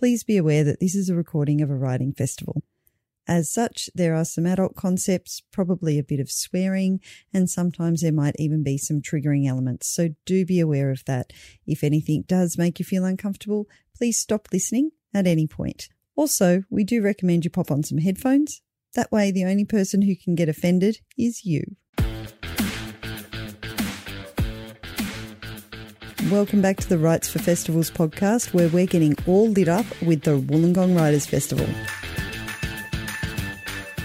please be aware that this is a recording of a writing festival. As such, there are some adult concepts, probably a bit of swearing, and sometimes there might even be some triggering elements. So do be aware of that. If anything does make you feel uncomfortable, please stop listening at any point. Also, we do recommend you pop on some headphones. That way, the only person who can get offended is you. Welcome back to the Writes for Festivals podcast, where we're getting all lit up with the Wollongong Writers Festival.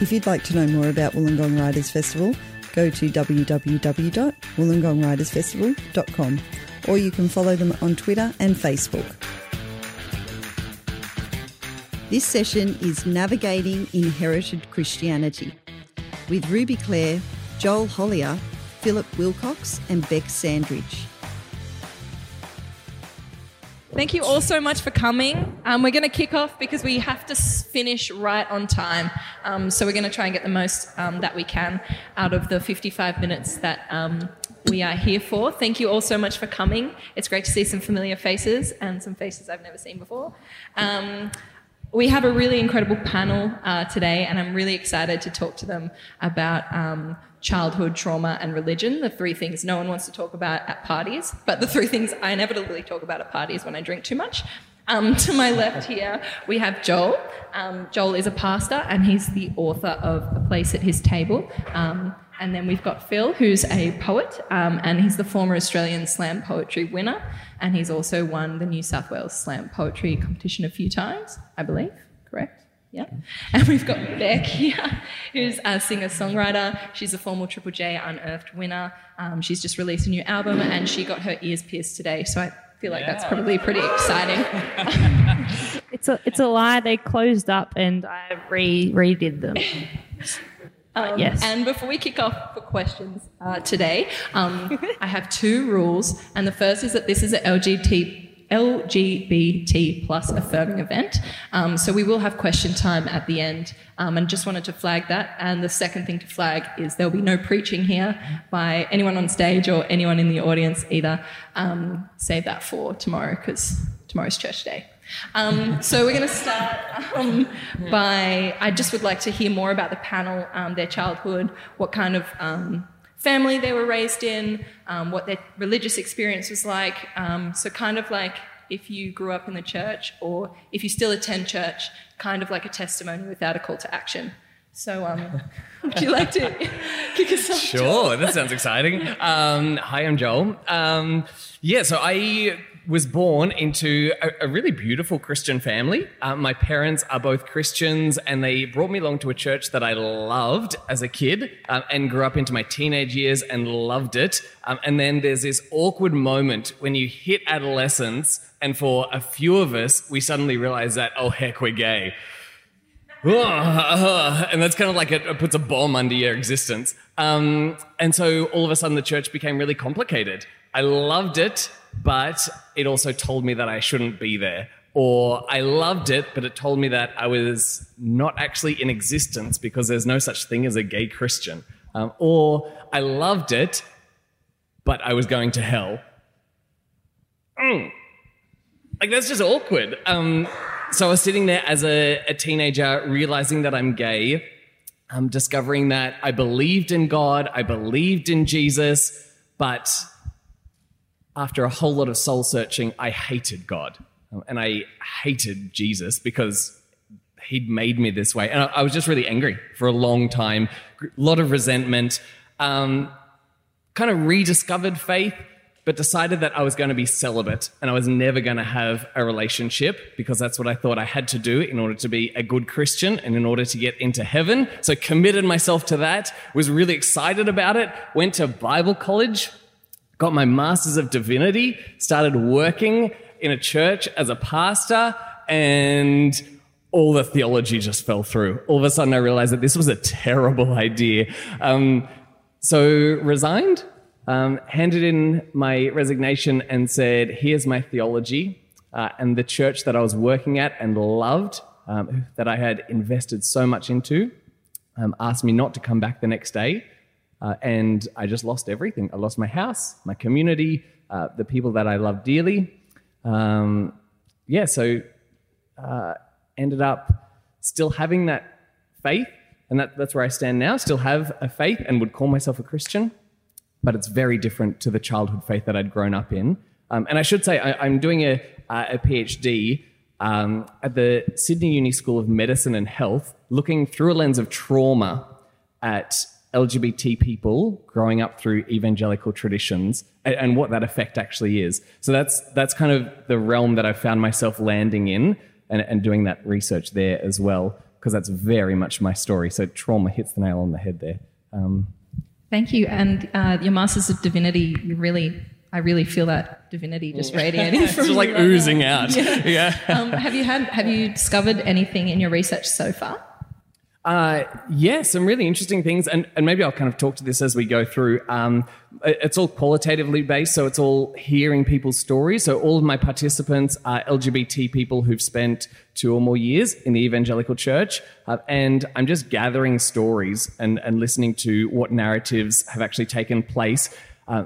If you'd like to know more about Wollongong Writers Festival, go to www.wollongongwritersfestival.com or you can follow them on Twitter and Facebook. This session is Navigating Inherited Christianity with Ruby Claire, Joel Hollier, Philip Wilcox, and Bec Sandridge. Thank you all so much for coming. Um, we're going to kick off because we have to finish right on time. Um, so we're going to try and get the most um, that we can out of the 55 minutes that um, we are here for. Thank you all so much for coming. It's great to see some familiar faces and some faces I've never seen before. Um, we have a really incredible panel uh, today, and I'm really excited to talk to them about um, childhood trauma and religion, the three things no one wants to talk about at parties, but the three things I inevitably talk about at parties when I drink too much. Um, to my left here, we have Joel. Um, Joel is a pastor, and he's the author of A Place at His Table. And then we've got Phil, who's a poet, um, and he's the former Australian slam poetry winner, and he's also won the New South Wales slam poetry competition a few times, I believe. Correct? Yeah. And we've got Bec here, who's a singer songwriter. She's a former Triple J Unearthed winner. Um, she's just released a new album, and she got her ears pierced today. So I feel like that's probably pretty exciting. It's a it's a lie. They closed up and I re redid them. Um, yes. And before we kick off for questions uh, today, um, I have two rules. And the first is that this is an LGBT, LGBT plus affirming event. Um, so we will have question time at the end. Um, and just wanted to flag that. And the second thing to flag is there'll be no preaching here by anyone on stage or anyone in the audience either. Um, save that for tomorrow because tomorrow's church day. Um, so we're going to start um, by. I just would like to hear more about the panel, um, their childhood, what kind of um, family they were raised in, um, what their religious experience was like. Um, so kind of like if you grew up in the church, or if you still attend church, kind of like a testimony without a call to action. So, um, would you like to kick us off? Sure, that sounds exciting. Um, hi, I'm Joel. Um, yeah, so I was born into a, a really beautiful Christian family. Uh, my parents are both Christians, and they brought me along to a church that I loved as a kid um, and grew up into my teenage years and loved it. Um, and then there's this awkward moment when you hit adolescence, and for a few of us, we suddenly realize that, oh, heck, we're gay. and that's kind of like it, it puts a bomb under your existence. Um, and so all of a sudden, the church became really complicated. I loved it, but it also told me that I shouldn't be there. Or I loved it, but it told me that I was not actually in existence because there's no such thing as a gay Christian. Um, or I loved it, but I was going to hell. Mm. Like, that's just awkward. Um, so I was sitting there as a, a teenager, realizing that I'm gay, um, discovering that I believed in God, I believed in Jesus, but after a whole lot of soul searching, I hated God. And I hated Jesus because he'd made me this way. And I, I was just really angry for a long time, a lot of resentment, um, kind of rediscovered faith, but decided that I was going to be celibate and I was never going to have a relationship because that's what I thought I had to do in order to be a good Christian and in order to get into heaven. So committed myself to that, was really excited about it, went to Bible college, got my Masters of Divinity, started working in a church as a pastor, and all the theology just fell through. All of a sudden, I realized that this was a terrible idea. Um, so, resigned, um, handed in my resignation, and said, Here's my theology. Uh, and the church that I was working at and loved, um, that I had invested so much into, um, asked me not to come back the next day. Uh, and I just lost everything. I lost my house, my community, uh, the people that I love dearly. Um, yeah, so uh, ended up still having that faith, and that, that's where I stand now. Still have a faith and would call myself a Christian, but it's very different to the childhood faith that I'd grown up in. Um, and I should say, I, am doing a, uh, a PhD um, at the Sydney Uni School of Medicine and Health, looking through a lens of trauma at LGBT people growing up through evangelical traditions and, and, what that effect actually is. So that's that's kind of the realm that I found myself landing in and, and doing that research there as well, because that's very much my story. So trauma hits the nail on the head there. Um, Thank you. And uh, your Masters of Divinity, you really I really feel that divinity just radiating it's just like oozing out. Yeah. yeah. Um, have you had? Have you discovered anything in your research so far? Uh, yeah, some really interesting things, and, and maybe I'll kind of talk to this as we go through. Um, it's all qualitatively based, so it's all hearing people's stories. So all of my participants are LGBT people who've spent two or more years in the evangelical church, uh, and I'm just gathering stories and, and listening to what narratives have actually taken place. Uh,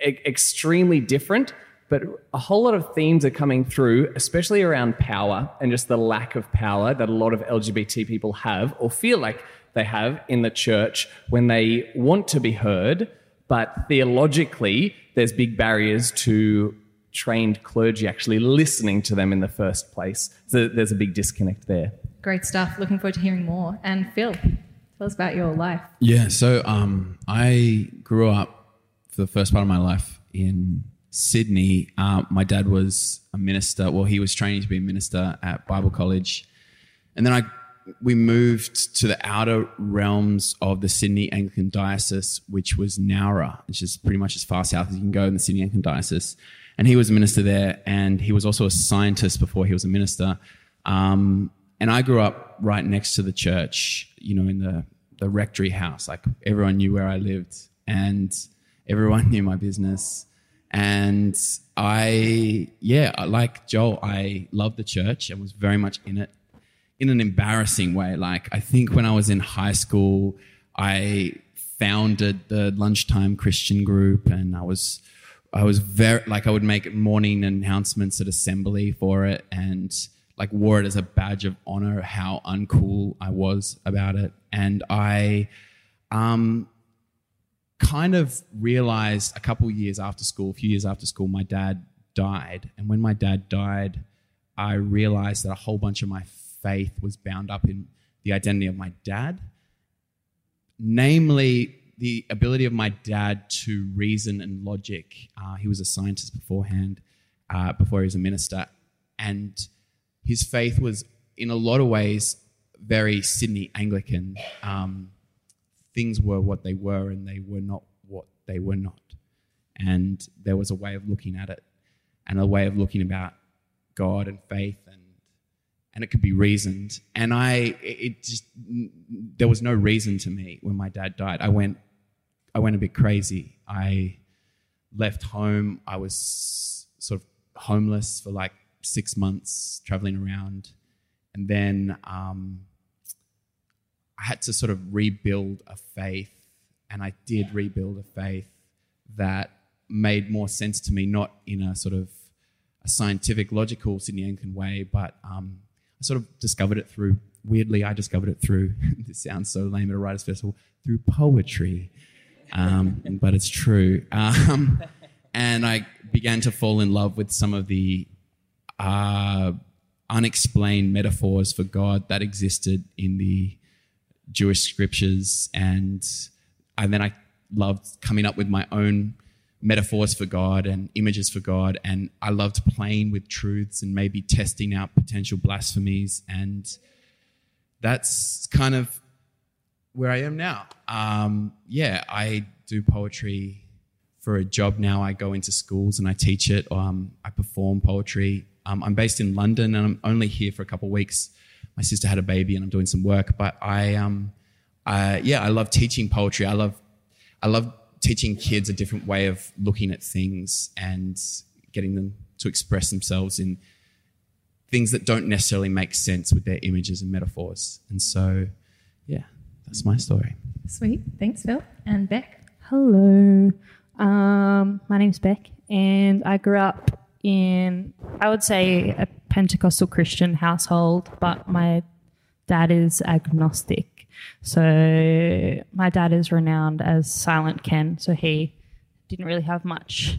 e- extremely different, but a whole lot of themes are coming through, especially around power and just the lack of power that a lot of LGBT people have or feel like they have in the church when they want to be heard, but theologically, there's big barriers to trained clergy actually listening to them in the first place. So there's a big disconnect there. Great stuff. Looking forward to hearing more. And Phil, tell us about your life. Yeah, so um, I grew up for the first part of my life in Sydney, uh, my dad was a minister. Well, he was training to be a minister at Bible College, and then I we moved to the outer realms of the Sydney Anglican Diocese, which was Nowra, which is pretty much as far south as you can go in the Sydney Anglican Diocese. And he was a minister there, and he was also a scientist before he was a minister. Um, and I grew up right next to the church, you know, in the the rectory house. Like everyone knew where I lived, and everyone knew my business. And I, yeah, like Joel, I loved the church and was very much in it in an embarrassing way. Like, I think when I was in high school, I founded the lunchtime Christian group and I was. I was very like I would make morning announcements at assembly for it and like wore it as a badge of honor how uncool I was about it and I um kind of realized a couple years after school, a few years after school, my dad died. And when my dad died, I realized that a whole bunch of my faith was bound up in the identity of my dad, namely the ability of my dad to reason and logic. Uh, he was a scientist beforehand, uh, before he was a minister. And his faith was, in a lot of ways, very Sydney Anglican. Um, things were what they were and they were not what they were not. And there was a way of looking at it and a way of looking about God and faith and and it could be reasoned. And I it just there was no reason to me when my dad died. I went I went a bit crazy. I left home. I was sort of homeless for like six months, traveling around, and then um, I had to sort of rebuild a faith, and I did rebuild a faith that made more sense to me, not in a sort of a scientific, logical Sydney Anglican way, but um, I sort of discovered it through, weirdly, I discovered it through, this sounds so lame at a writer's festival, through poetry. Um, but it's true. Um, and I began to fall in love with some of the uh, unexplained metaphors for God that existed in the Jewish scriptures, and and then I loved coming up with my own metaphors for God and images for God, and I loved playing with truths and maybe testing out potential blasphemies, and that's kind of where I am now. Um, yeah, I do poetry for a job now. I go into schools and I teach it. Um, I perform poetry. Um, I'm based in London and I'm only here for a couple of weeks my sister had a baby and I'm doing some work. But I, um, yeah, I love teaching poetry. I love, I love teaching kids a different way of looking at things and getting them to express themselves in things that don't necessarily make sense with their images and metaphors. And so, yeah, that's my story. Sweet. Thanks, Phil. And Bec. Hello. Um, my name's Bec, and I grew up in, I would say, a Pentecostal Christian household, but my dad is agnostic. So my dad is renowned as Silent Ken. So he didn't really have much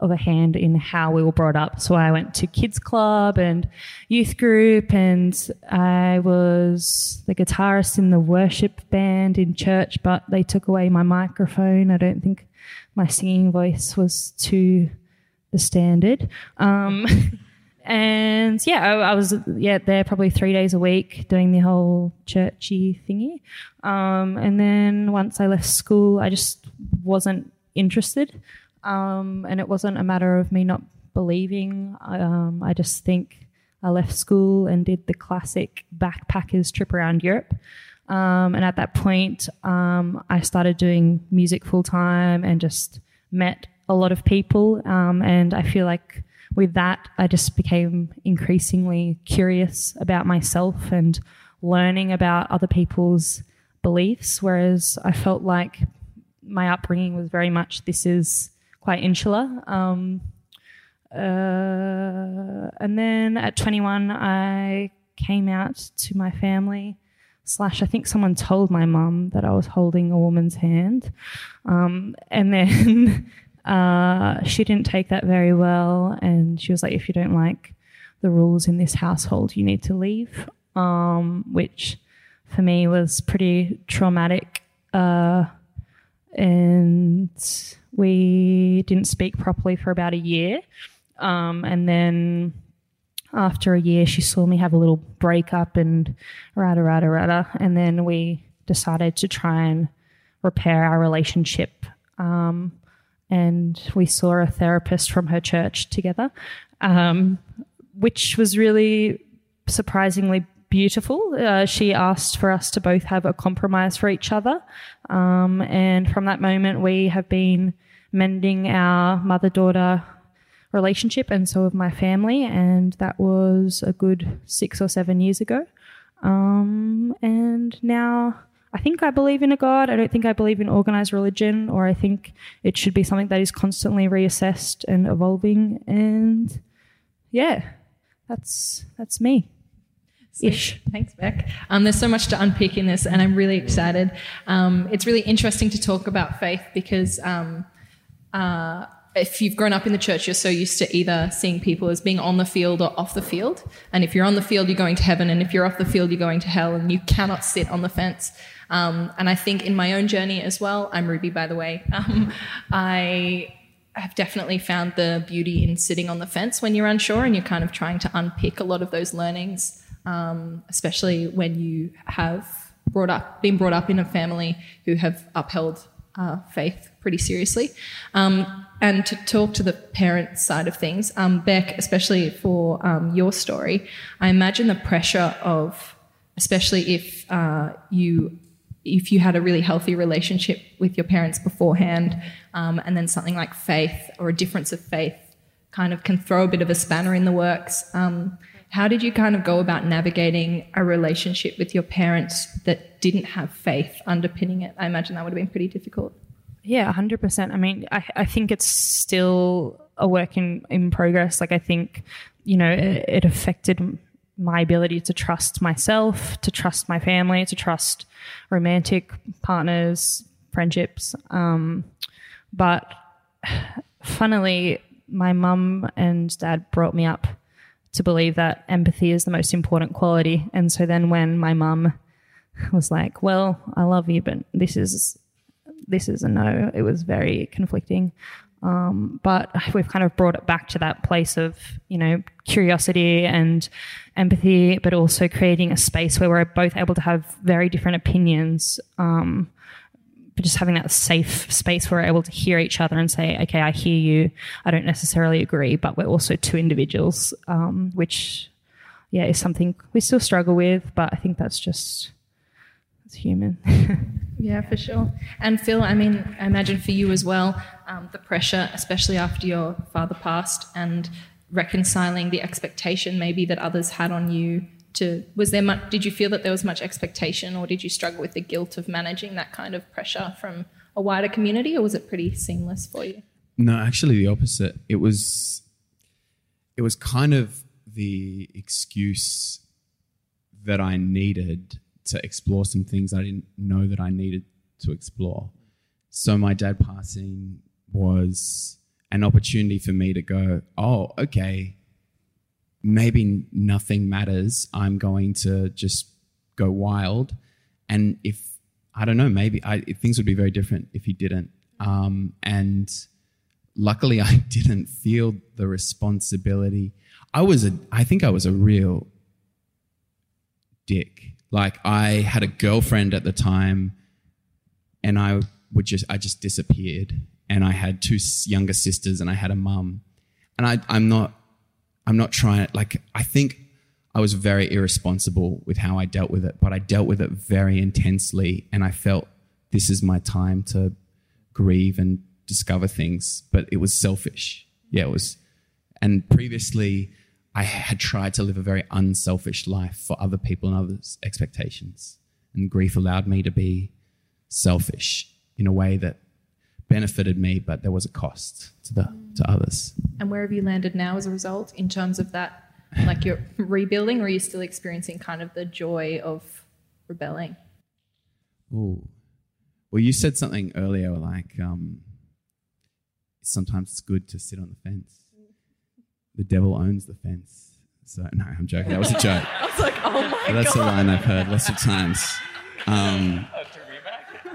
of a hand in how we were brought up. So I went to kids club and youth group, and I was the guitarist in the worship band in church. But they took away my microphone. I don't think my singing voice was to the standard. Um, and yeah, I, I, was yeah there probably three days a week doing the whole churchy thingy. Um, and then once I left school, I just wasn't interested. Um, and it wasn't a matter of me not believing. Um, I just think I left school and did the classic backpackers trip around Europe. Um, and at that point, um, I started doing music full time and just met a lot of people. Um, and I feel like with that, I just became increasingly curious about myself and learning about other people's beliefs. Whereas I felt like my upbringing was very much this is quite insular. Um, uh, and then at 21, I came out to my family. Slash, I think someone told my mum that I was holding a woman's hand. Um, and then uh, she didn't take that very well. And she was like, if you don't like the rules in this household, you need to leave. Um, which for me was pretty traumatic. Uh, and we didn't speak properly for about a year. Um, and then after a year, she saw me have a little breakup and rada, rada, rada. And then we decided to try and repair our relationship. Um, and we saw a therapist from her church together, um, which was really surprisingly beautiful. Uh, she asked for us to both have a compromise for each other. Um, and from that moment, we have been mending our mother daughter relationship, and so have my family. And that was a good six or seven years ago. Um, and now I think I believe in a God. I don't think I believe in organized religion, or I think it should be something that is constantly reassessed and evolving. And yeah, that's that's me. Ish. Thanks, Bec. Um, there's so much to unpick in this, and I'm really excited. Um, it's really interesting to talk about faith because um, uh, if you've grown up in the church, you're so used to either seeing people as being on the field or off the field. And if you're on the field, you're going to heaven, and if you're off the field, you're going to hell, and you cannot sit on the fence. Um, and I think in my own journey as well, I'm Ruby, by the way. Um, I have definitely found the beauty in sitting on the fence when you're unsure and you're kind of trying to unpick a lot of those learnings um, especially when you have brought up, been brought up in a family who have upheld uh, faith pretty seriously. Um, and to talk to the parent side of things, um, Bec, especially for um, your story, I imagine the pressure of, especially if uh, you if you had a really healthy relationship with your parents beforehand, um, and then something like faith or a difference of faith kind of can throw a bit of a spanner in the works. Um, how did you kind of go about navigating a relationship with your parents that didn't have faith underpinning it? I imagine that would have been pretty difficult. Yeah, 100%. I mean, I, I think it's still a work in, in progress. Like, I think, you know, it, it affected my ability to trust myself, to trust my family, to trust romantic partners, friendships. Um, but funnily, my mum and dad brought me up to believe that empathy is the most important quality. And so then when my mum was like, "Well, I love you, but this is this is a no," it was very conflicting. Um, but we've kind of brought it back to that place of you know curiosity and empathy, but also creating a space where we're both able to have very different opinions. Um, but just having that safe space where we're able to hear each other and say, okay, I hear you. I don't necessarily agree, but we're also two individuals, um, which, yeah, is something we still struggle with, but I think that's just, it's human. yeah, for sure. And Phil, I mean, I imagine for you as well, um, the pressure, especially after your father passed and reconciling the expectation maybe that others had on you to was there much did you feel that there was much expectation or did you struggle with the guilt of managing that kind of pressure from a wider community or was it pretty seamless for you no actually the opposite it was it was kind of the excuse that I needed to explore some things I didn't know that I needed to explore. So my dad passing was an opportunity for me to go, oh, okay, maybe nothing matters. I'm going to just go wild. And if, I don't know, maybe I, things would be very different if he didn't. Um, and luckily, I didn't feel the responsibility. I was a, I think I was a real dick. Like I had a girlfriend at the time, and I would just, I just disappeared. And I had two younger sisters, and I had a mum. And I, I'm not, I'm not trying. Like I think I was very irresponsible with how I dealt with it, but I dealt with it very intensely, and I felt this is my time to grieve and discover things. But it was selfish. Yeah, it was. And previously, I had tried to live a very unselfish life for other people and others' expectations. And grief allowed me to be selfish in a way that benefited me, but there was a cost to the to others. And where have you landed now as a result in terms of that? Like you're rebuilding, or are you still experiencing kind of the joy of rebelling? Ooh. Well, you said something earlier like um, sometimes it's good to sit on the fence. The devil owns the fence. So no, I'm joking. That was a joke. I was like, oh my But that's god. a line I've heard lots of times. Um,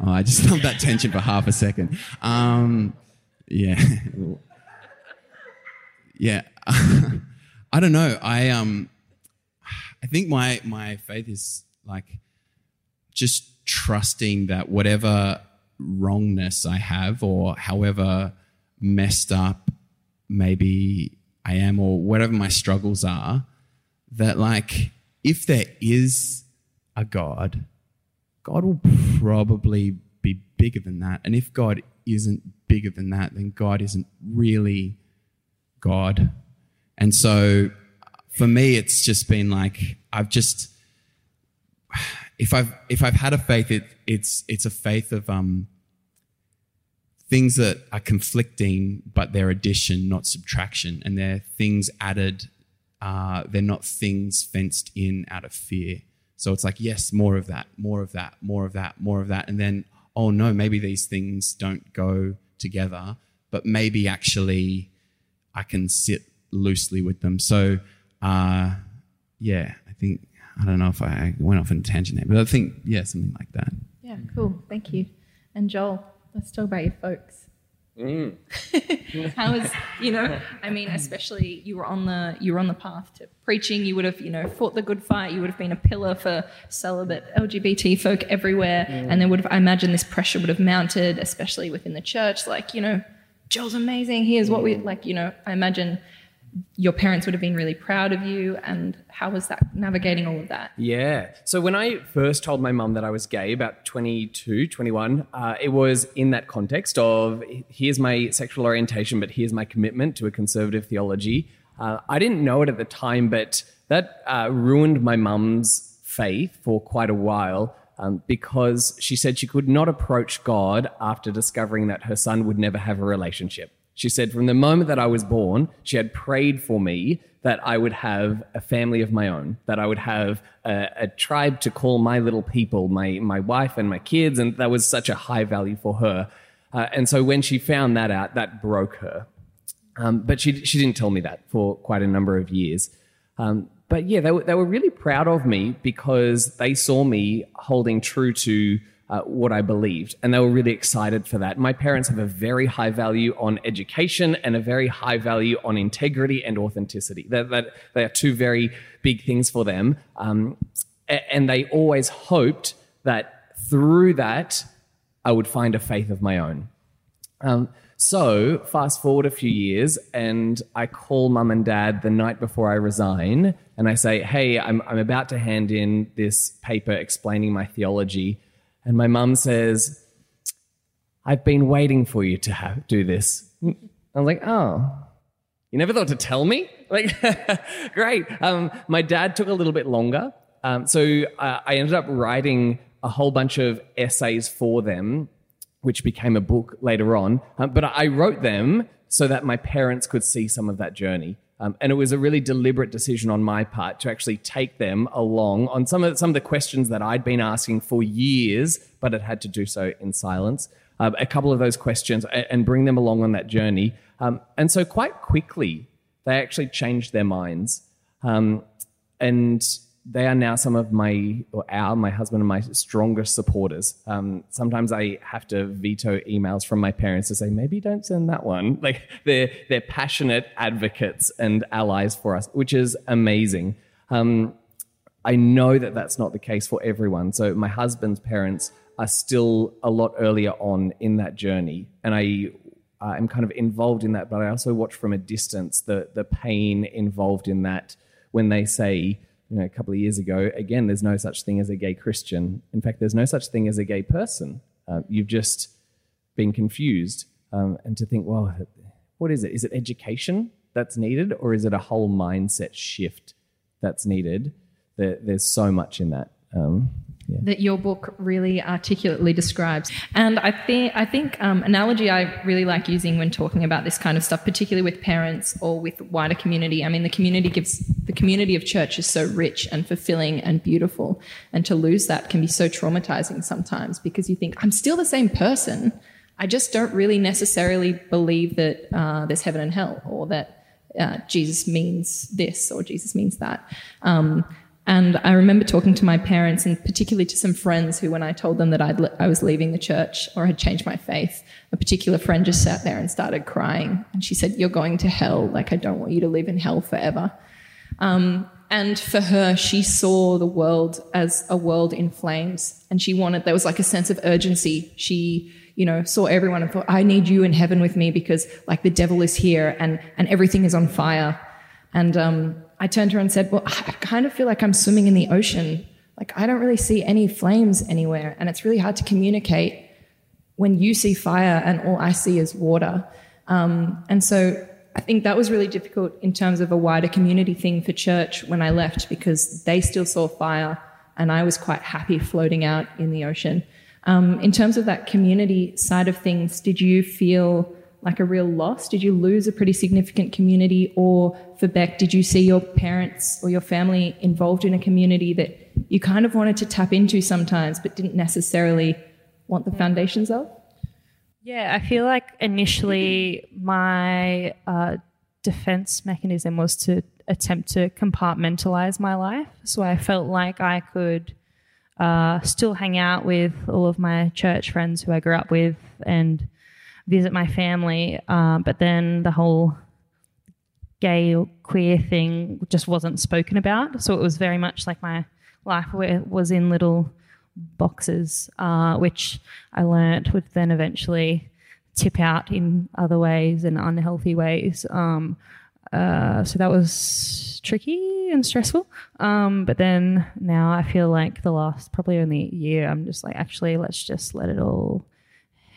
oh, I just felt that tension for half a second. Um, yeah, yeah. I don't know. I um, I think my my faith is like just trusting that whatever wrongness I have or however messed up maybe I am or whatever my struggles are, that like if there is a God, God will probably be bigger than that. And if God isn't bigger than that, then God isn't really God. And so for me, it's just been like I've just if I've if I've had a faith, it it's it's a faith of um things that are conflicting, but they're addition, not subtraction, and they're things added. Uh, they're not things fenced in out of fear. So it's like, yes, more of that, more of that, more of that, more of that, and then oh no, maybe these things don't go together, but maybe actually I can sit loosely with them. So uh, yeah, I think I don't know if I went off on a tangent there, but I think yeah, something like that. Yeah, cool. Thank you. And Joel, let's talk about your folks. Mm. How is you know? I mean, especially you were on the you were on the path to preaching. You would have you know fought the good fight. You would have been a pillar for celibate LGBT folk everywhere. Mm. And then would have I imagine this pressure would have mounted, especially within the church. Like you know, Joel's amazing. Here's what we mm. like. You know, I imagine your parents would have been really proud of you. And how was that navigating all of that? Yeah. So when I first told my mum that I was gay, about 22, 21, uh, it was in that context of here's my sexual orientation, but here's my commitment to a conservative theology. Uh, I didn't know it at the time, but that uh, ruined my mum's faith for quite a while. Um, because she said she could not approach God after discovering that her son would never have a relationship. She said, from the moment that I was born, she had prayed for me that I would have a family of my own, that I would have a, a, tribe to call my little people, my, my wife and my kids. And that was such a high value for her. Uh, and so when she found that out, that broke her. Um, but she, she didn't tell me that for quite a number of years. Um, but yeah, they were, they were really proud of me because they saw me holding true to uh, what I believed. And they were really excited for that. My parents have a very high value on education and a very high value on integrity and authenticity. That, they are two very big things for them. Um, and they always hoped that through that, I would find a faith of my own. Um, so, fast forward a few years, and I call mum and dad the night before I resign, and I say, Hey, I'm, I'm about to hand in this paper explaining my theology. And my mum says, I've been waiting for you to do this. I was like, Oh, you never thought to tell me? Like, great. Um, my dad took a little bit longer. Um, so uh, I ended up writing a whole bunch of essays for them which became a book later on. Um, but I wrote them so that my parents could see some of that journey. Um, and it was a really deliberate decision on my part to actually take them along on some of some of the questions that I'd been asking for years, but had had to do so in silence. Um, a couple of those questions and, and bring them along on that journey. Um, and so quite quickly, they actually changed their minds. Um, and they are now some of my, or our, my husband and my strongest supporters. Um, sometimes I have to veto emails from my parents to say, maybe don't send that one. Like they're, they're passionate advocates and allies for us, which is amazing. Um, I know that that's not the case for everyone. So my husband's parents are still a lot earlier on in that journey. And I am kind of involved in that, but I also watch from a distance the, the pain involved in that when they say, you know, a couple of years ago, again, there's no such thing as a gay Christian. In fact, there's no such thing as a gay person. Uh, you've just been confused. Um, and to think, well, what is it? Is it education that's needed, or is it a whole mindset shift that's needed? There, there's so much in that. Um, yeah. that your book really articulately describes. And I think I think um, analogy I really like using when talking about this kind of stuff, particularly with parents or with wider community. I mean, the community gives the community of church is so rich and fulfilling and beautiful, and to lose that can be so traumatizing sometimes because you think I'm still the same person. I just don't really necessarily believe that uh, there's heaven and hell, or that uh, Jesus means this or Jesus means that. Um, and I remember talking to my parents and particularly to some friends who, when I told them that I'd, I was leaving the church or had changed my faith, a particular friend just sat there and started crying. And she said, You're going to hell. Like, I don't want you to live in hell forever. Um, and for her, she saw the world as a world in flames. And she wanted, there was like a sense of urgency. She, you know, saw everyone and thought, I need you in heaven with me because like the devil is here and, and everything is on fire. And, um, I turned to her and said, Well, I kind of feel like I'm swimming in the ocean. Like, I don't really see any flames anywhere. And it's really hard to communicate when you see fire and all I see is water. Um, and so I think that was really difficult in terms of a wider community thing for church when I left because they still saw fire and I was quite happy floating out in the ocean. Um, in terms of that community side of things, did you feel like a real loss? Did you lose a pretty significant community? Or for Bec, did you see your parents or your family involved in a community that you kind of wanted to tap into sometimes, but didn't necessarily want the foundations of? Yeah, I feel like initially my uh, defense mechanism was to attempt to compartmentalize my life. So I felt like I could uh, still hang out with all of my church friends who I grew up with and visit my family. Uh, but then the whole gay or queer thing just wasn't spoken about. So it was very much like my life was in little boxes, uh, which I learnt would then eventually tip out in other ways and unhealthy ways. Um, uh, so that was tricky and stressful. Um, but then now I feel like the last probably only year, I'm just like, actually, let's just let it all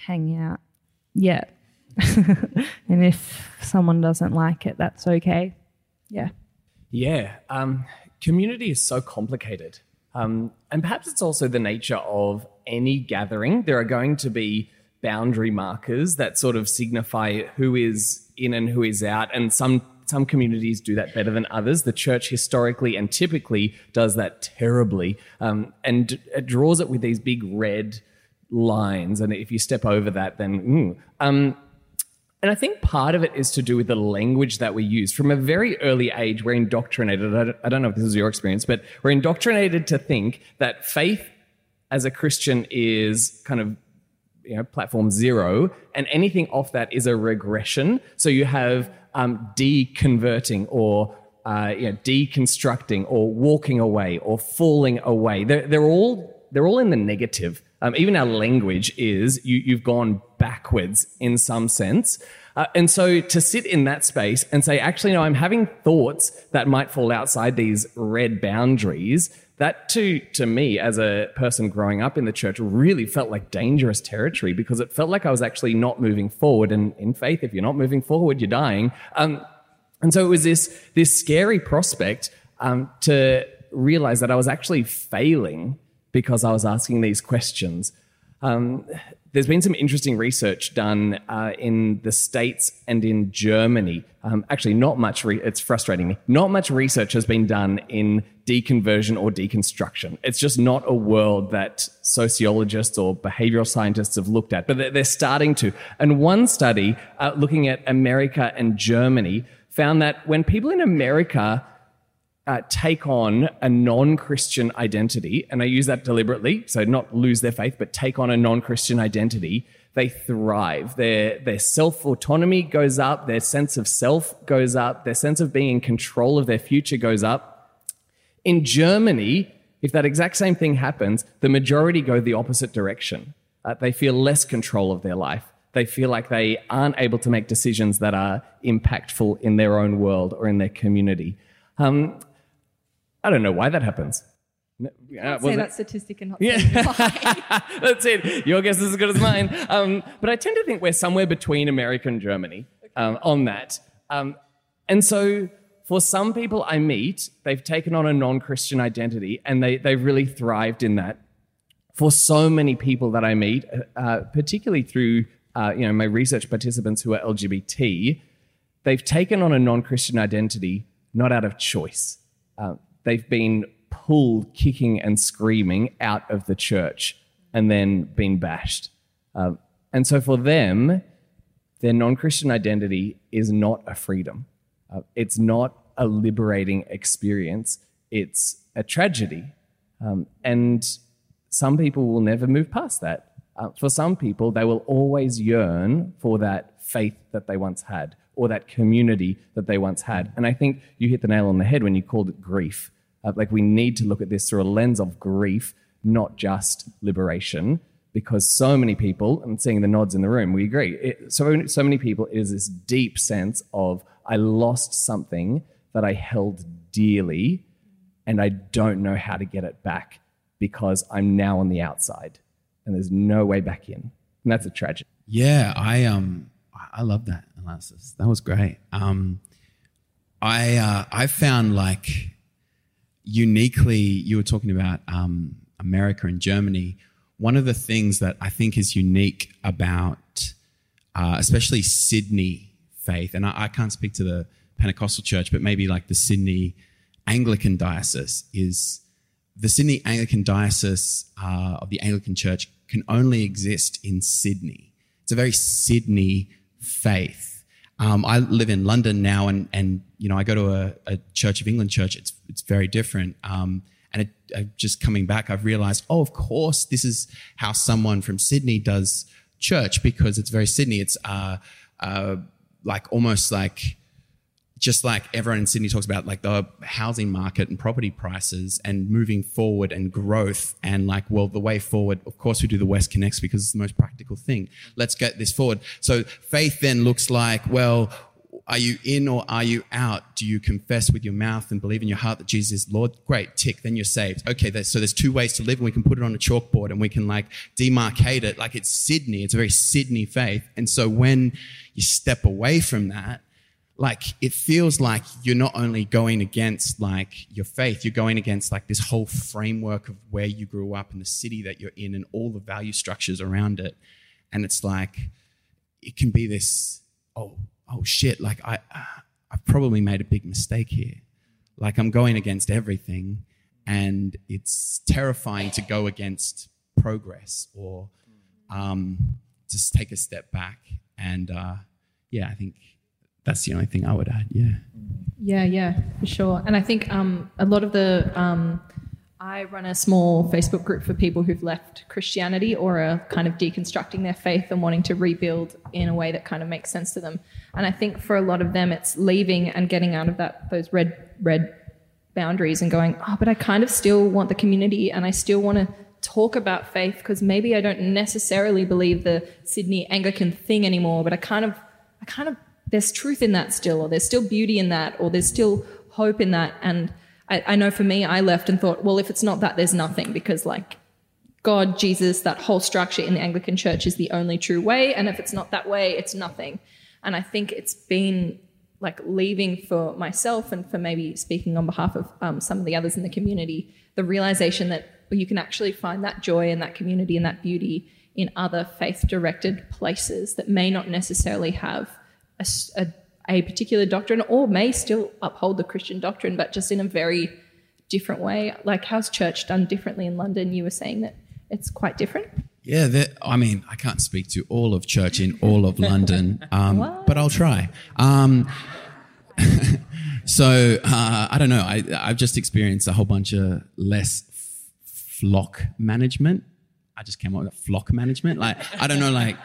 hang out yeah. and if someone doesn't like it, that's okay. Yeah. Yeah. Um, community is so complicated. Um, and perhaps it's also the nature of any gathering. There are going to be boundary markers that sort of signify who is in and who is out. And some some communities do that better than others. The church historically and typically does that terribly, um, and it draws it with these big red lines, and if you step over that, then. Mm. Um, and I think part of it is to do with the language that we use. From a very early age, we're indoctrinated. I don't know if this is your experience, but we're indoctrinated to think that faith as a Christian is kind of you know platform zero, and anything off that is a regression. So you have um, deconverting or uh, you know, deconstructing or walking away or falling away. They're, they're all they're all in the negative. Um, even our language is you, you've gone backwards in some sense. Uh, and so to sit in that space and say, actually, no, I'm having thoughts that might fall outside these red boundaries. That to to me as a person growing up in the church really felt like dangerous territory because it felt like I was actually not moving forward. And in faith, if you're not moving forward, you're dying. Um, and so it was this this scary prospect um, to realize that I was actually failing because I was asking these questions. Um, there's been some interesting research done uh, in the States and in Germany. Um, actually, not much, re- it's frustrating me. Not much research has been done in deconversion or deconstruction. It's just not a world that sociologists or behavioral scientists have looked at, but they're, starting to. And one study uh, looking at America and Germany found that when people in America uh, take on a non Christian identity, and I use that deliberately, so not lose their faith, but take on a non Christian identity, they thrive. Their, their self autonomy goes up, their sense of self goes up, their sense of being in control of their future goes up. In Germany, if that exact same thing happens, the majority go the opposite direction. Uh, they feel less control of their life. They feel like they aren't able to make decisions that are impactful in their own world or in their community. Um, I don't know why that happens. Uh, Say was it- that statistic and not Yeah. say why. That's it. Your guess is as good as mine. Um, but I tend to think we're somewhere between America and Germany um, on that. Um, and so for some people I meet, they've taken on a non Christian identity and they, they've really thrived in that. For so many people that I meet, uh, particularly through uh, you know, my research participants who are LGBT, they've taken on a non Christian identity not out of choice. Uh, they've been pulled kicking and screaming out of the church and then been bashed. Um, and so for them, their non Christian identity is not a freedom. Uh, it's not a liberating experience. It's a tragedy. Um, and some people will never move past that. Uh, for some people, they will always yearn for that faith that they once had or that community that they once had. And I think you hit the nail on the head when you called it grief. Uh, like we need to look at this through a lens of grief, not just liberation, because so many people, and seeing the nods in the room, we agree. It, so, so many people, it is this deep sense of I lost something that I held dearly and I don't know how to get it back because I'm now on the outside and there's no way back in. And that's a tragedy. Yeah, I um I love that analysis. That was great. Um, I uh, I found like uniquely you were talking about um, America and Germany. One of the things that I think is unique about uh, especially Sydney faith, and I, I can't speak to the Pentecostal church, but maybe like the Sydney Anglican diocese is the Sydney Anglican diocese uh, of the Anglican Church can only exist in Sydney. It's a very Sydney faith. Um, I live in London now, and and you know I go to a, a Church of England church. It's it's very different. Um, and it, uh, just coming back, I've realized, oh, of course, this is how someone from Sydney does church because it's very Sydney. It's uh, uh, like almost like just like everyone in Sydney talks about like the housing market and property prices and moving forward and growth and like, well, the way forward, of course, we do the WestConnex because it's the most practical thing. Let's get this forward. So faith then looks like, well, are you in or are you out? Do you confess with your mouth and believe in your heart that Jesus is Lord? Great, tick, then you're saved. Okay, there's, so there's two ways to live and we can put it on a chalkboard and we can like demarcate it like it's Sydney. It's a very Sydney faith. And so when you step away from that, like it feels like you're not only going against like your faith you're going against like this whole framework of where you grew up and the city that you're in and all the value structures around it. And it's like it can be this oh oh shit like i i've probably made a big mistake here. Like i'm going against everything and it's terrifying to go against progress or um, just take a step back and uh, yeah i think that's the only thing I would add. Yeah. Yeah, yeah, for sure. And I think um, a lot of the um, I run a small Facebook group for people who've left Christianity or are kind of deconstructing their faith and wanting to rebuild in a way that kind of makes sense to them. And I think for a lot of them, it's leaving and getting out of that those red red boundaries and going, oh, but I kind of still want the community and I still want to talk about faith because maybe I don't necessarily believe the Sydney Anglican thing anymore, but I kind of I kind of there's truth in that still, or there's still beauty in that, or there's still hope in that. And I, I know for me, I left and thought, well, if it's not that, there's nothing because like God, Jesus, that whole structure in the Anglican Church is the only true way. And if it's not that way, it's nothing. And I think it's been like leaving for myself and for maybe speaking on behalf of um, some of the others in the community, the realization that you can actually find that joy and that community and that beauty in other faith directed places that may not necessarily have a, a- a particular doctrine or may still uphold the Christian doctrine, but just in a very different way. Like, how's church done differently in London? You were saying that it's quite different. Yeah, that- I mean, I can't speak to all of church in all of London, um, but I'll try. Um, so uh, I don't know. I, I've just experienced a whole bunch of less f- flock management. I just came up with flock management. Like I don't know, like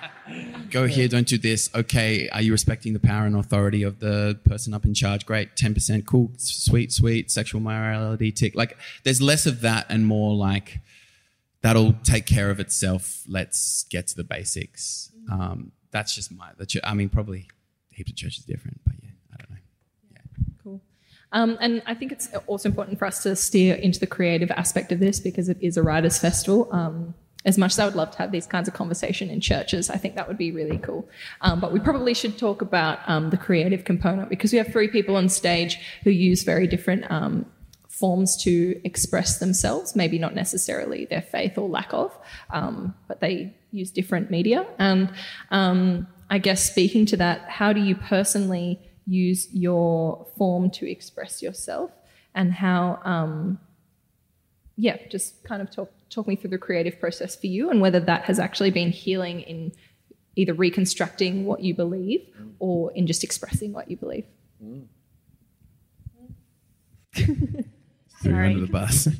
go here, don't do this. Okay, are you respecting the power and authority of the person up in charge? Great, ten percent, cool, sweet, sweet. Sexual morality, tick. Like there's less of that and more like that'll take care of itself. Let's get to the basics. Um, that's just my. The ch- I mean, probably heaps of churches different, but yeah, I don't know. Cool. Um, and I think it's also important for us to steer into the creative aspect of this because it is a writers' festival. Um, as much as I would love to have these kinds of conversation in churches, I think that would be really cool. Um, but we probably should talk about um, the creative component because we have three people on stage who use very different um, forms to express themselves, maybe not necessarily their faith or lack of, um, but they use different media. And um, I guess speaking to that, how do you personally use your form to express yourself and how, um, yeah, just kind of talk, talk me through the creative process for you and whether that has actually been healing in either reconstructing what you believe or in just expressing what you believe. Threw you under the bus.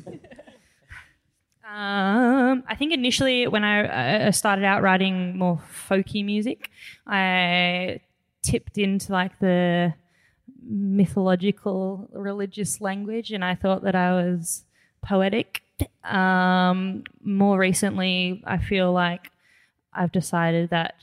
Um, I think initially when I uh, started out writing more folky music, I tipped into like the mythological religious language, and I thought that I was poetic. Um, more recently, I feel like I've decided that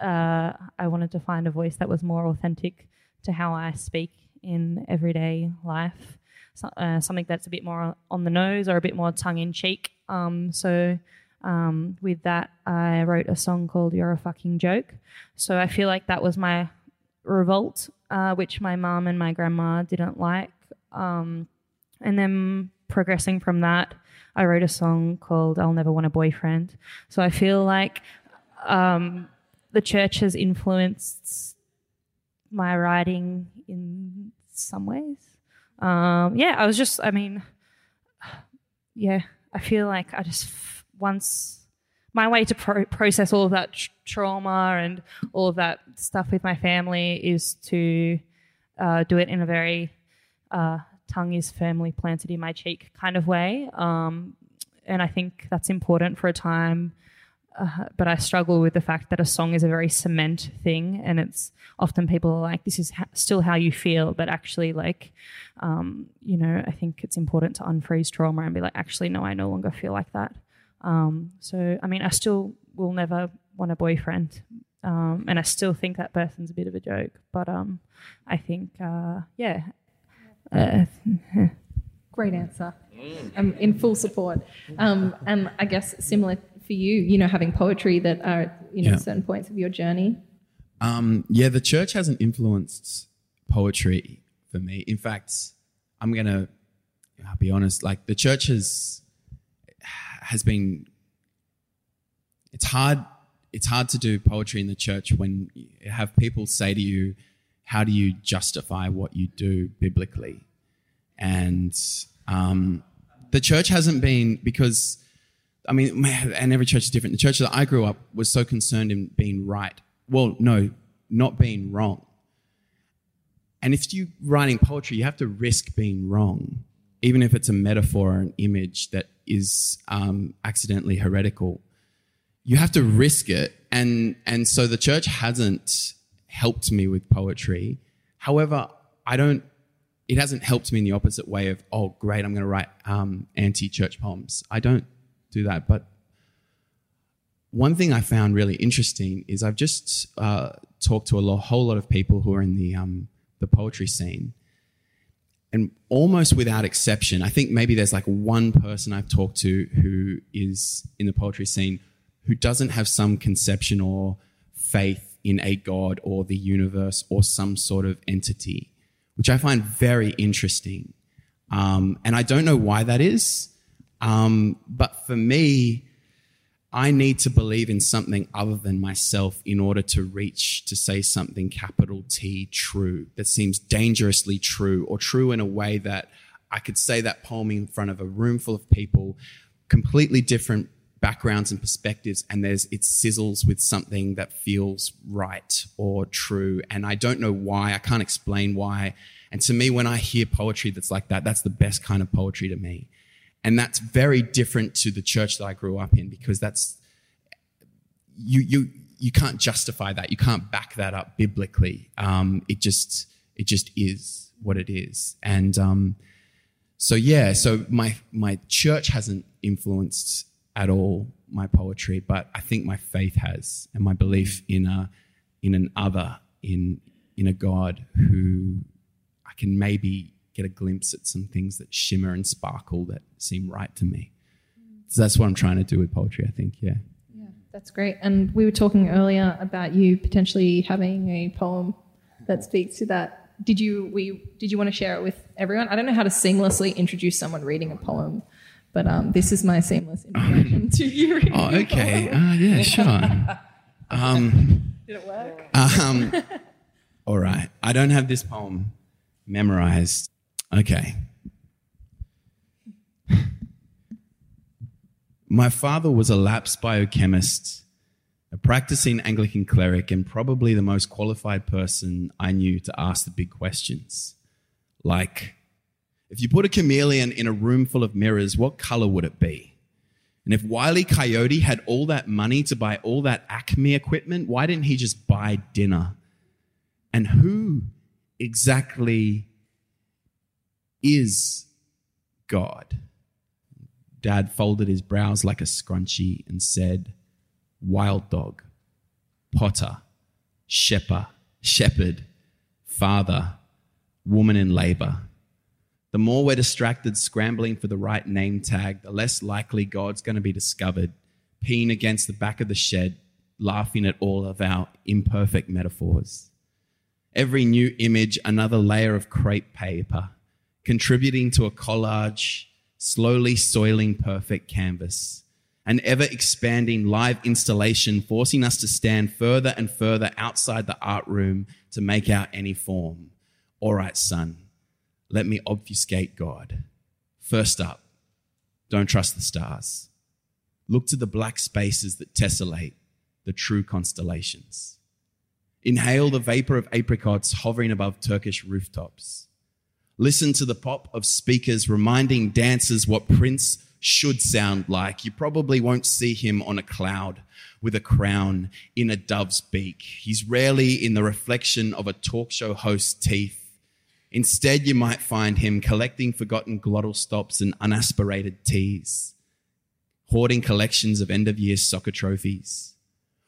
uh, I wanted to find a voice that was more authentic to how I speak in everyday life. So, uh, something that's a bit more on the nose or a bit more tongue in cheek. Um, so, um, with that, I wrote a song called You're a Fucking Joke. So, I feel like that was my revolt, uh, which my mum and my grandma didn't like. Um, and then progressing from that, I wrote a song called I'll Never Want a Boyfriend. So, I feel like um, the church has influenced my writing in some ways. Um, yeah, I was just, I mean, yeah, I feel like I just f- once my way to pro- process all of that tr- trauma and all of that stuff with my family is to uh, do it in a very uh, tongue is firmly planted in my cheek kind of way. Um, and I think that's important for a time. Uh, but I struggle with the fact that a song is a very cement thing, and it's often people are like, "This is ha- still how you feel," but actually, like, um, you know, I think it's important to unfreeze trauma and be like, "Actually, no, I no longer feel like that." Um, so, I mean, I still will never want a boyfriend, um, and I still think that person's a bit of a joke. But um, I think, uh, yeah, uh, Great answer. I'm in full support. Um, and I guess similar for you, you know, having poetry that are at you know Yeah. certain points of your journey. Um, yeah, the church hasn't influenced poetry for me. In fact, I'm gonna I'll be honest. Like the church has has been. It's hard. It's hard to do poetry in the church when you have people say to you, "How do you justify what you do biblically?" And um, the church hasn't been because I mean, and every church is different. The church that I grew up was so concerned in being right. Well, no, not being wrong. And if you're writing poetry, you have to risk being wrong, even if it's a metaphor or an image that is um, accidentally heretical. You have to risk it, and and so the church hasn't helped me with poetry. However, I don't. It hasn't helped me in the opposite way of oh great, I'm going to write um, anti-church poems. I don't do that, but one thing I found really interesting is I've just uh, talked to a lo- whole lot of people who are in the um, the poetry scene, and almost without exception, I think maybe there's like one person I've talked to who is in the poetry scene who doesn't have some conception or faith in a god or the universe or some sort of entity, which I find very interesting. Um, and I don't know why that is, um, but for me, I need to believe in something other than myself in order to reach to say something capital T true that seems dangerously true or true in a way that I could say that poem in front of a room full of people, completely different backgrounds and perspectives, and there's it sizzles with something that feels right or true. And I don't know why, I can't explain why. And to me, when I hear poetry that's like that, that's the best kind of poetry to me. And that's very different to the church that I grew up in because that's you you you can't justify that. You can't back that up biblically. Um, it just it just is what it is. And um, so yeah, so my my church hasn't influenced at all my poetry, but I think my faith has, and my belief mm. in a in an other, in in a God who I can maybe get a glimpse at some things that shimmer and sparkle that seem right to me. Mm. So that's what I'm trying to do with poetry, I think, yeah. Yeah, that's great. And we were talking earlier about you potentially having a poem that speaks to that. Did you we did you want to share it with everyone? I don't know how to seamlessly introduce someone reading a poem, but um, this is my seamless introduction to you. Reading Oh, okay. Uh, yeah, sure. Um, Did it work? um, all right. I don't have this poem memorized. Okay. My father was a lapsed biochemist, a practicing Anglican cleric, and probably the most qualified person I knew to ask the big questions. Like, if you put a chameleon in a room full of mirrors, what color would it be? And if Wiley Coyote had all that money to buy all that Acme equipment, why didn't he just buy dinner? And who exactly is God? Dad folded his brows like a scrunchie and said, Wild dog, potter, shepherd, shepherd, father, woman in labor. The more we're distracted scrambling for the right name tag, the less likely God's going to be discovered, peeing against the back of the shed, laughing at all of our imperfect metaphors. Every new image, another layer of crepe paper, contributing to a collage, slowly soiling perfect canvas. An ever expanding live installation forcing us to stand further and further outside the art room to make out any form. All right, son, let me obfuscate God. First up, don't trust the stars. Look to the black spaces that tessellate the true constellations. Inhale the vapor of apricots hovering above Turkish rooftops. Listen to the pop of speakers reminding dancers what Prince should sound like. You probably won't see him on a cloud with a crown in a dove's beak. He's rarely in the reflection of a talk show host's teeth. Instead, you might find him collecting forgotten glottal stops and unaspirated teas, hoarding collections of end of year soccer trophies,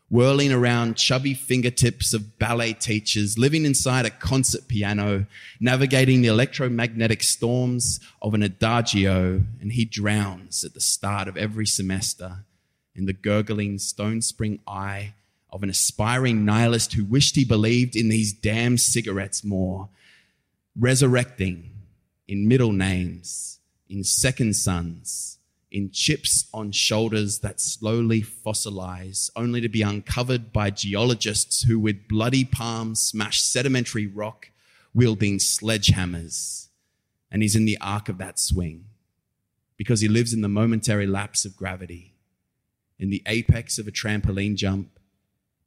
whirling around chubby fingertips of ballet teachers, living inside a concert piano, navigating the electromagnetic storms of an adagio, and he drowns at the start of every semester in the gurgling stone spring eye of an aspiring nihilist who wished he believed in these damn cigarettes more resurrecting in middle names, in second sons, in chips on shoulders that slowly fossilize, only to be uncovered by geologists who, with bloody palms, smash sedimentary rock, wielding sledgehammers. And he's in the arc of that swing because he lives in the momentary lapse of gravity, in the apex of a trampoline jump,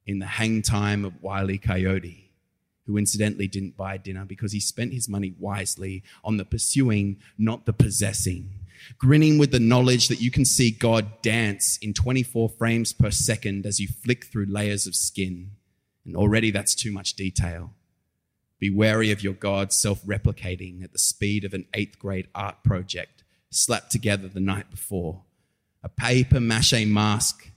in the hang time of Wile E. Coyote who incidentally didn't buy dinner because he spent his money wisely on the pursuing, not the possessing. Grinning with the knowledge that you can see God dance in 24 frames per second as you flick through layers of skin. And already that's too much detail. Be wary of your God self replicating at the speed of an eighth grade art project slapped together the night before. A paper mache mask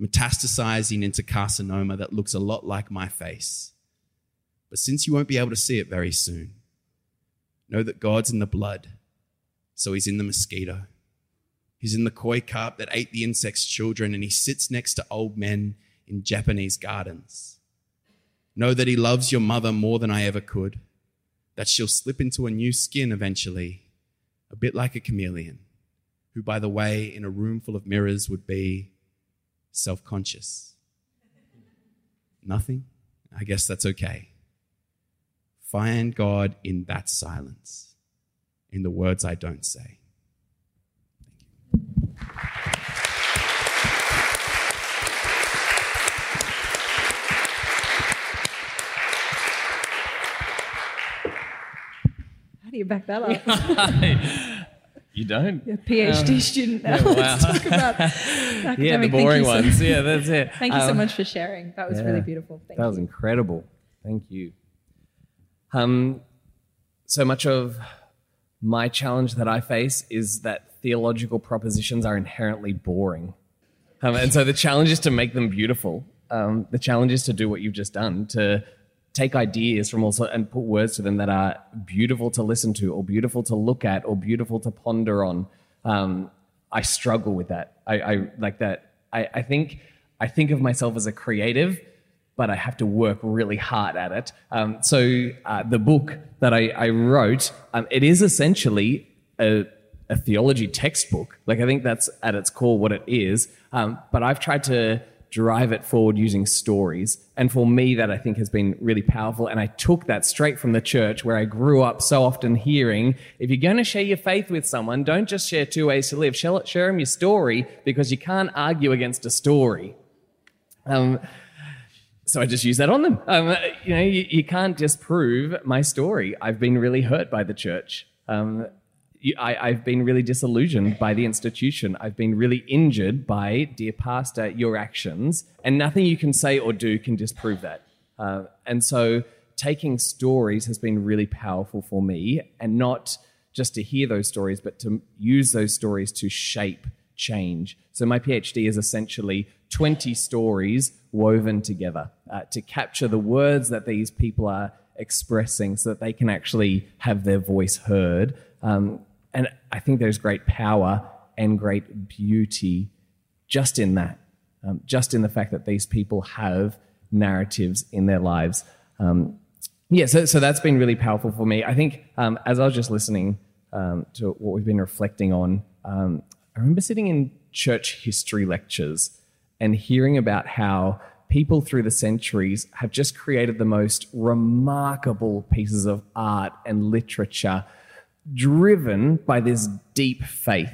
metastasizing into carcinoma that looks a lot like my face. But since you won't be able to see it very soon, know that God's in the blood, so he's in the mosquito. He's in the koi carp that ate the insect's children, and he sits next to old men in Japanese gardens. Know that he loves your mother more than I ever could, that she'll slip into a new skin eventually, a bit like a chameleon, who, by the way, in a room full of mirrors would be self conscious? Nothing? I guess that's okay. Find God in that silence, in the words I don't say. How do you back that up? You don't? You're A PhD student now. wow. Let's talk about Yeah, the academic boring thinking. ones. Yeah, that's it. Thank you so Um, much for sharing. That was yeah. really beautiful. Thank That was incredible. Thank you. Um, so much of my challenge that I face is that theological propositions are inherently boring. Um, and so the challenge is to make them beautiful. Um, the challenge is to do what you've just done, to take ideas from also and put words to them that are beautiful to listen to, or beautiful to look at, or beautiful to ponder on. Um, I struggle with that. I, I like that. I, I think I think of myself as a creative, but I have to work really hard at it. Um, so uh, the book that I, I wrote, um, it is essentially a, a theology textbook. Like I think that's at its core what it is. Um, but I've tried to drive it forward using stories. And for me, that I think has been really powerful. And I took that straight from the church where I grew up so often hearing, if you're going to share your faith with someone, don't just share two ways to live. Share, share them your story because you can't argue against a story. Um, so I just use that on them. Um, you know, you, you can't disprove my story. I've been really hurt by the church. Um, you, I, I've been really disillusioned by the institution. I've been really injured by, dear pastor, your actions, and nothing you can say or do can disprove that. Uh, and so taking stories has been really powerful for me, and not just to hear those stories, but to use those stories to shape change. So my PhD is essentially 20 stories woven together uh, to capture the words that these people are expressing so that they can actually have their voice heard. Um, and I think there's great power and great beauty just in that, um, just in the fact that these people have narratives in their lives. Um, yeah, so, so that's been really powerful for me. I think um, as I was just listening um, to what we've been reflecting on, um, I remember sitting in church history lectures and hearing about how people through the centuries have just created the most remarkable pieces of art and literature driven by this deep faith.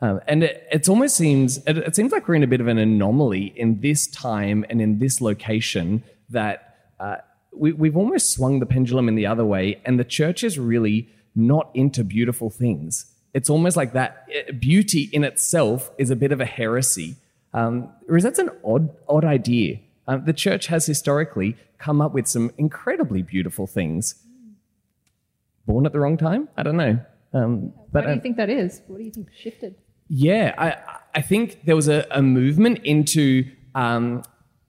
Um, and it almost seems it, it seems like we're in a bit of an anomaly in this time and in this location that uh, we, we've almost swung the pendulum in the other way, and the church is really not into beautiful things. It's almost like that uh, beauty in itself is a bit of a heresy. Um, whereas that's an odd, odd idea. Um, the church has historically come up with some incredibly beautiful things. Born at the wrong time? I don't know. Um, Why but do you uh, think that is? What do you think shifted? yeah, I, I think there was a, a movement into um,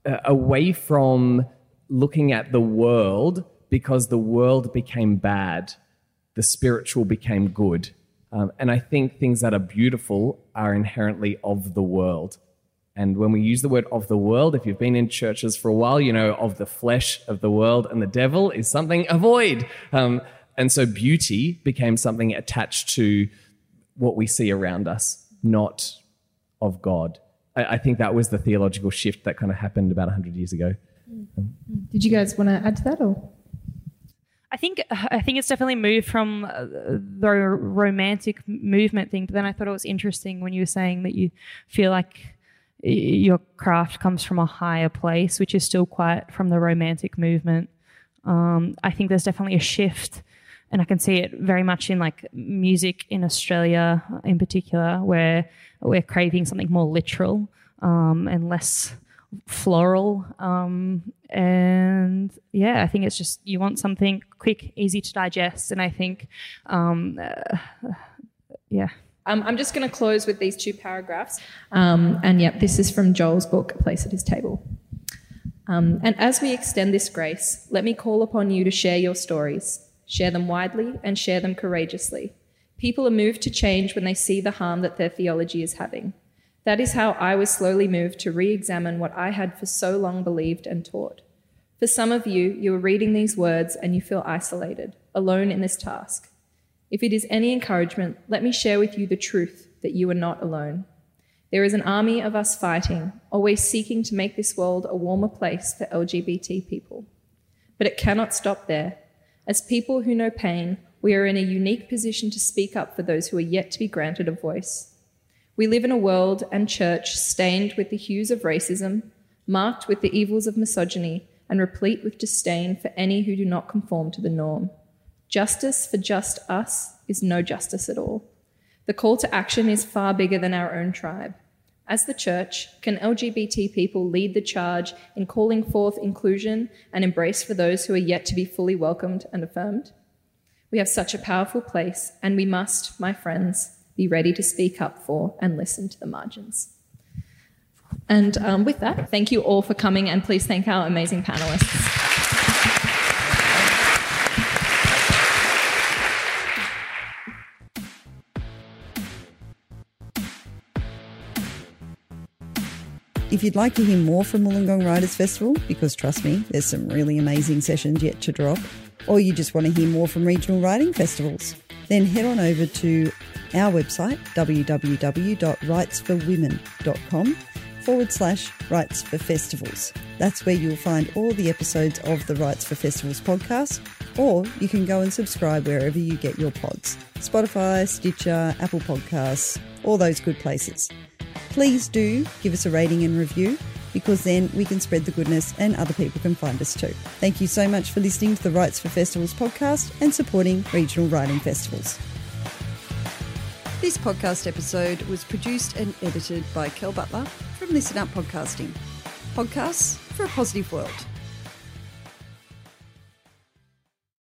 a- away from looking at the world because the world became bad, the spiritual became good. Um, and I think things that are beautiful are inherently of the world. And when we use the word of the world, if you've been in churches for a while, you know of the flesh of the world and the devil is something avoid. Um, and so beauty became something attached to what we see around us, not of God. I, I think that was the theological shift that kind of happened about 100 years ago. Did you guys want to add to that or? I think I think it's definitely moved from uh, the romantic movement thing. But then I thought it was interesting when you were saying that you feel like your craft comes from a higher place, which is still quite from the romantic movement. Um, I think there's definitely a shift, and I can see it very much in like music in Australia, in particular, where we're craving something more literal um, and less floral. Um, and yeah, I think it's just you want something quick, easy to digest, and I think, um, uh, yeah. Um, I'm just going to close with these two paragraphs. Um, and yep, this is from Joel's book, A Place at His Table. Um, and as we extend this grace, let me call upon you to share your stories. Share them widely and share them courageously. People are moved to change when they see the harm that their theology is having. That is how I was slowly moved to re examine what I had for so long believed and taught. For some of you, you are reading these words and you feel isolated, alone in this task. If it is any encouragement, let me share with you the truth that you are not alone. There is an army of us fighting, always seeking to make this world a warmer place for LGBT people. But it cannot stop there. As people who know pain, we are in a unique position to speak up for those who are yet to be granted a voice. We live in a world and church stained with the hues of racism, marked with the evils of misogyny, and replete with disdain for any who do not conform to the norm. Justice for just us is no justice at all. The call to action is far bigger than our own tribe. As the church, can LGBT people lead the charge in calling forth inclusion and embrace for those who are yet to be fully welcomed and affirmed? We have such a powerful place, and we must, my friends, be ready to speak up for and listen to the margins. And um, with that, thank you all for coming, and please thank our amazing panelists. If you'd like to hear more from Wollongong Writers Festival, because trust me, there's some really amazing sessions yet to drop, or you just want to hear more from regional writing festivals, then head on over to our website, www.writesforwomen.com forward slash Writes for Festivals. That's where you'll find all the episodes of the Writes for Festivals podcast, or you can go and subscribe wherever you get your pods Spotify, Stitcher, Apple Podcasts, all those good places. Please do give us a rating and review because then we can spread the goodness and other people can find us too. Thank you so much for listening to the Writes for Festivals podcast and supporting regional writing festivals. This podcast episode was produced and edited by Kel Butler from Listen Up Podcasting. Podcasts for a positive world.